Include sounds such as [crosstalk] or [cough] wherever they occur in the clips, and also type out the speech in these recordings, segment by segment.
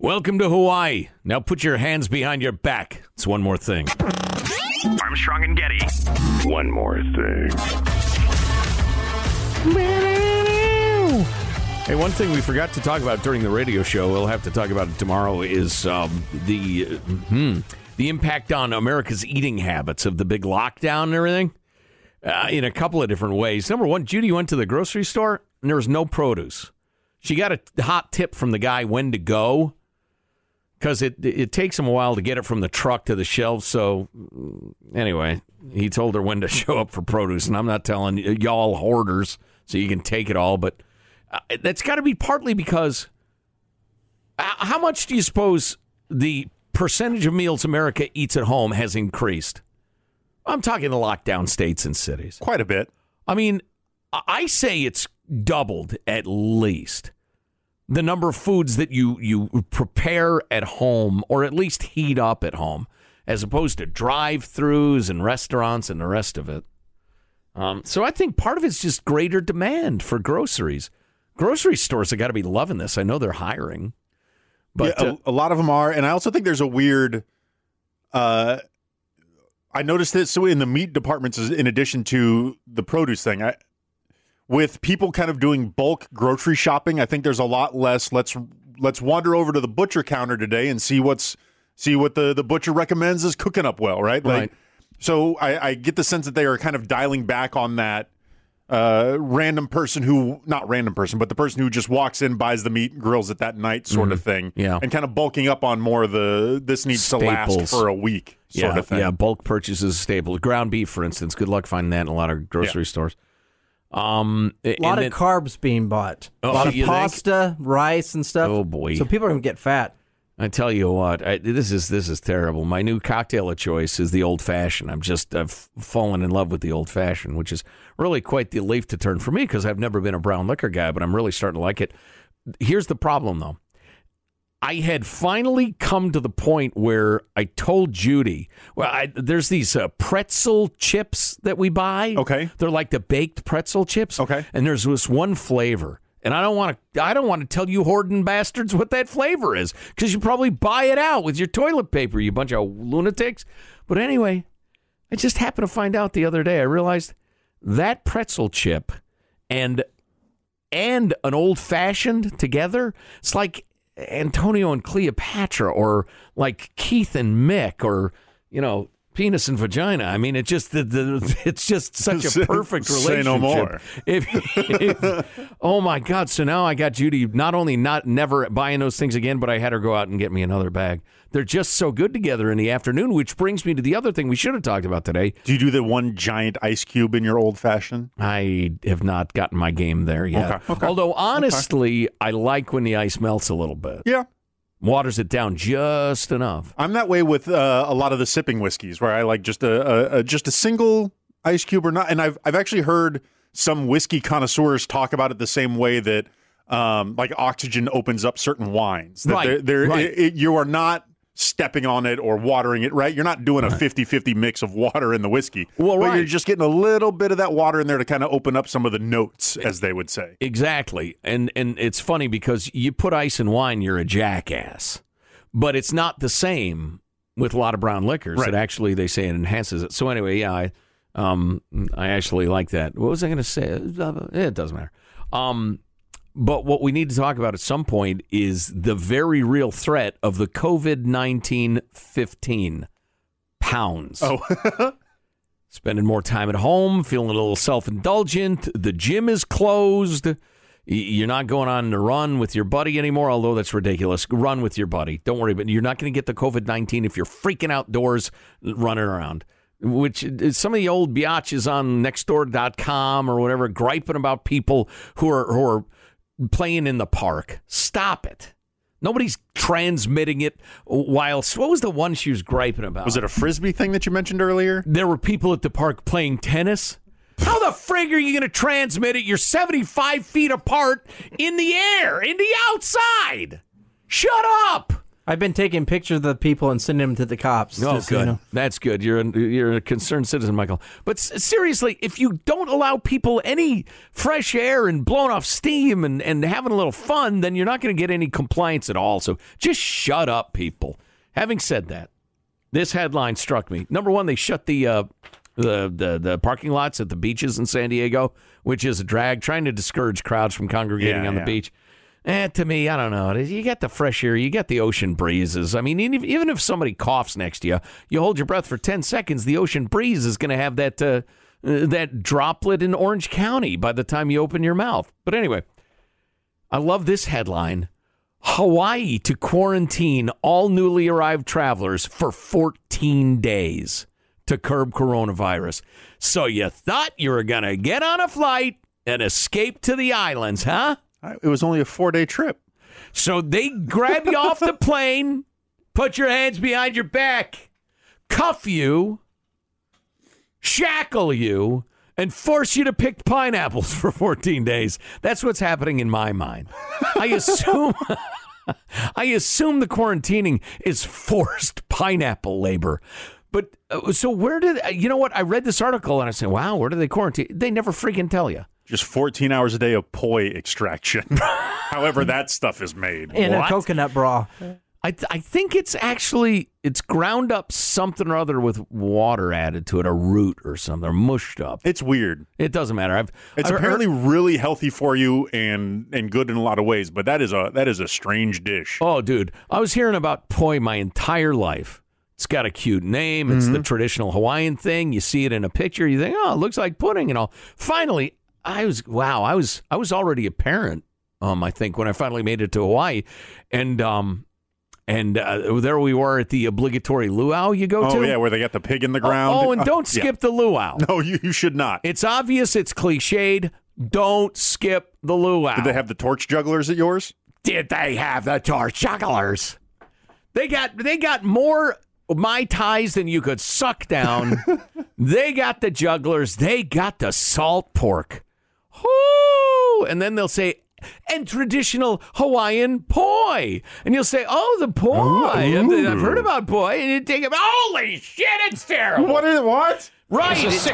Welcome to Hawaii. Now put your hands behind your back. It's one more thing. Armstrong and Getty. One more thing. Hey, one thing we forgot to talk about during the radio show, we'll have to talk about it tomorrow, is um, the uh, hmm, the impact on America's eating habits of the big lockdown and everything uh, in a couple of different ways. Number one, Judy went to the grocery store and there was no produce. She got a hot tip from the guy when to go because it it takes him a while to get it from the truck to the shelves. So anyway, he told her when to [laughs] show up for produce, and I'm not telling y- y'all hoarders so you can take it all, but uh, that's got to be partly because uh, how much do you suppose the percentage of meals America eats at home has increased? I'm talking the lockdown states and cities. Quite a bit. I mean, I say it's doubled at least the number of foods that you you prepare at home or at least heat up at home as opposed to drive-throughs and restaurants and the rest of it. Um, so I think part of it's just greater demand for groceries. Grocery stores have got to be loving this. I know they're hiring, but yeah, uh, a, a lot of them are, and I also think there's a weird. Uh, I noticed this so in the meat departments, in addition to the produce thing. I, with people kind of doing bulk grocery shopping, I think there's a lot less. Let's let's wander over to the butcher counter today and see what's see what the the butcher recommends is cooking up well, right? Like, Right. So I, I get the sense that they are kind of dialing back on that uh, random person who not random person, but the person who just walks in, buys the meat, and grills it that night, sort of thing. Mm-hmm. Yeah. and kind of bulking up on more of the this needs to last for a week, sort yeah, of thing. yeah, bulk purchases staple. Ground beef, for instance. Good luck finding that in a lot of grocery stores. Um, A lot of carbs being bought. Oh, a lot of you think? pasta, rice, and stuff. Oh, boy. So people are gonna get fat. I tell you what, I, this is this is terrible. My new cocktail of choice is the old fashioned. I'm just I've fallen in love with the old fashioned, which is really quite the leaf to turn for me because I've never been a brown liquor guy, but I'm really starting to like it. Here's the problem though. I had finally come to the point where I told Judy, well, I, there's these uh, pretzel chips that we buy. Okay. They're like the baked pretzel chips. Okay. And there's this one flavor. And I don't want to I don't want to tell you hoarding bastards what that flavor is cuz you probably buy it out with your toilet paper, you bunch of lunatics. But anyway, I just happened to find out the other day I realized that pretzel chip and and an old fashioned together, it's like Antonio and Cleopatra or like Keith and Mick or you know penis and vagina. I mean, it just the, the [laughs] it's just such a [laughs] perfect relationship. Say no more. If, if- oh my god! So now I got Judy not only not never buying those things again, but I had her go out and get me another bag. They're just so good together in the afternoon, which brings me to the other thing we should have talked about today. Do you do the one giant ice cube in your old fashioned? I have not gotten my game there yet. Okay, okay, Although honestly, I like when the ice melts a little bit. Yeah. Waters it down just enough. I'm that way with uh, a lot of the sipping whiskeys, where I like just a, a, a just a single ice cube or not. And I've I've actually heard some whiskey connoisseurs talk about it the same way that um, like oxygen opens up certain wines. That Right, they're, they're- right. it- it- you are not stepping on it or watering it, right? You're not doing a 50-50 mix of water in the whiskey. Well, but you're just getting a little bit of that water in there to kind of open up some of the notes, as they would say. Exactly. And and it's funny because you put ice in wine, you're a jackass. But it's not the same with a lot of brown liquors. Right. It actually they say it enhances it. So anyway, yeah, I um I actually like that. What was I going to say? It doesn't matter. Um but what we need to talk about at some point is the very real threat of the COVID 19 15 pounds. Oh, [laughs] spending more time at home, feeling a little self indulgent. The gym is closed. You're not going on the run with your buddy anymore, although that's ridiculous. Run with your buddy. Don't worry, but you're not going to get the COVID 19 if you're freaking outdoors uh, running around. Which is some of the old biatches on nextdoor.com or whatever griping about people who are, who are playing in the park. Stop it. Nobody's transmitting it while. What was the one she was griping about? was it a frisbee thing that you mentioned earlier? there were people at the park playing tennis. How the frig are you going to transmit it? You're 75 feet apart in the air, in the outside. Shut up. I've been taking pictures of the people and sending them to the cops. Oh, just so good. you know. That's good. You're a, you're a concerned citizen, Michael. But s- seriously, if you don't allow people any fresh air and blowing off steam and, and having a little fun, then you're not going to get any compliance at all. So just shut up, people. Having said that, this headline struck me. Number one, they shut the uh, the, the the parking lots at the beaches in San Diego, which is a drag, trying to discourage crowds from congregating Yeah, on the beach. Eh, to me, I don't know. You get the fresh air, you get the ocean breezes. I mean, even if, somebody coughs next to you, you hold your breath for ten seconds. The ocean breeze is going to have that uh, uh, that droplet in Orange County by the time you open your mouth. But anyway, I love this headline: Hawaii to quarantine all newly arrived travelers for 14 days to curb coronavirus. So you thought you were going to get on a flight and escape to the islands, huh? It was only a four day trip. So they grab you off the [laughs] plane, put your hands behind your back, cuff you, shackle you, and force you to pick pineapples [laughs] for 14 days. That's what's happening in my mind. I assume [laughs] I assume the quarantining is forced pineapple labor. But uh, so where did you know what? I read this article and I said, "Wow, where do they quarantine?" They never freaking tell you. Just 14 hours a day of poi extraction. [laughs] However, that stuff is made. In What? a coconut bra. I th- I think it's actually it's ground up something or other with water added to it, a root or something, or mushed up. It's weird. It doesn't matter. I've It's I've apparently heard- really healthy for you and and good in a lot of ways, but that is a that is a strange dish. oh, dude, I was hearing about poi my entire life. It's got a cute name. It's Mm-hmm. the traditional Hawaiian thing. You see it in a picture, you think, oh, it looks like pudding and all. Finally, I was wow. I was I was already a parent. Um, I think when I finally made it to Hawaii, and um, and uh, there we were at the obligatory luau you go Oh to. Oh yeah, where they got the pig in the ground. Oh, and Uh, [laughs] don't yeah. skip the luau. No, you, you should not. It's obvious. It's cliched. Don't skip the luau. Did they have the torch jugglers at yours? Did they have the torch jugglers? They got they got more mai tais than you could suck down. [laughs] they got the jugglers. They got the salt pork. Whoo! And then they'll say. And traditional Hawaiian poi, and you'll say, "Oh, the poi! I've, I've heard about poi." And you take it, holy shit, it's terrible. What is what? Right. It's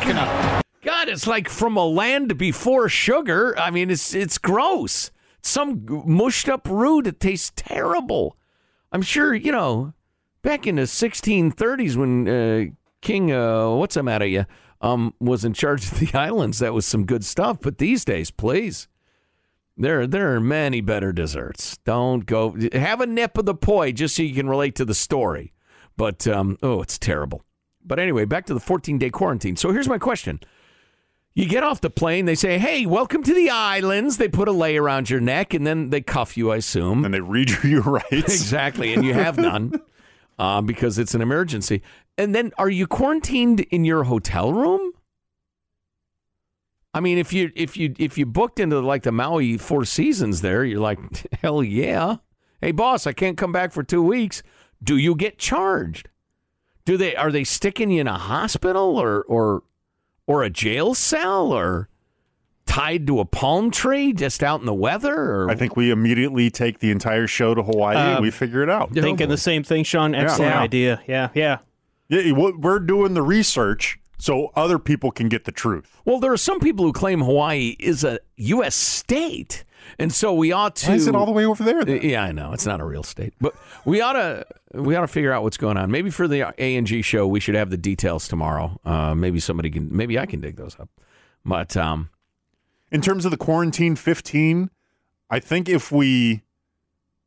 God, it's like from a land before sugar. I mean, it's it's gross. Some mushed up root. It tastes terrible. I'm sure you know. Back in the 1630s, when uh, King, uh, what's the matter, you, um, was in charge of the [laughs] islands, that was some good stuff. But these days, please, there there are many better desserts. Don't go have a nip of the poi just so you can relate to the story. But um, oh, it's terrible. But anyway, back to the 14 day quarantine. So here's my question. You get off the plane, they say, hey, welcome to the islands. They put a lei around your neck and then they cuff you, I assume. And they read you [laughs] your rights. exactly. And you have [laughs] none uh, because it's an emergency. And then are you quarantined in your hotel room? I mean, if you if you if you booked into like the Maui Four Seasons there, you're like, [laughs] hell yeah. Hey boss, I can't come back for two weeks. Do you get charged? Do they are they sticking you in a hospital or or or a jail cell or tied to a palm tree just out in the weather? Or I think we immediately take the entire show to Hawaii and Um, we figure it out. Thinking the same thing, Sean. Excellent Yeah. idea. Yeah, yeah. Yeah, we're doing the research so other people can get the truth. Well, there are some people who claim Hawaii is a U.S. state, and so we ought to. Why is it all the way over there? then? Yeah, I know it's not a real state, but we ought to we ought to figure out what's going on. Maybe for the A and G show, we should have the details tomorrow. Uh, maybe somebody can. Maybe I can dig those up. But um, In terms of the quarantine 15, I think if we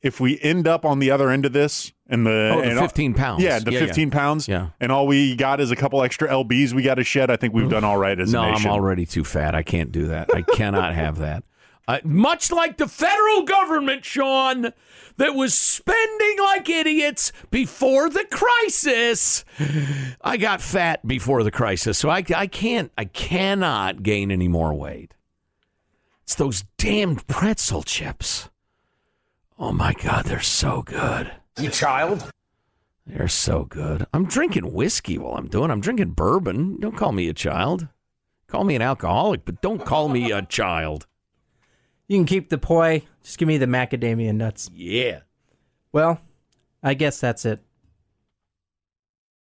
if we end up on the other end of this and the, Oh, the and 15 pounds. yeah, the Yeah, yeah. 15 pounds, Yeah. and all we got is a couple extra lbs we got to shed. I think we've done all right as no, I'm already too fat. I can't do that. I cannot have that. Uh, much like the federal government, Sean, that was spending like idiots before the crisis. I got fat before the crisis, so I, I can't, I cannot gain any more weight. It's those damned pretzel chips. Oh my God, they're so good. You child? They're so good. I'm drinking whiskey while I'm doing. I'm drinking bourbon. Don't call me a child. Call me an alcoholic, but don't call me a child. You can keep the poi. Just give me the macadamia nuts. Yeah. Well, I guess that's it.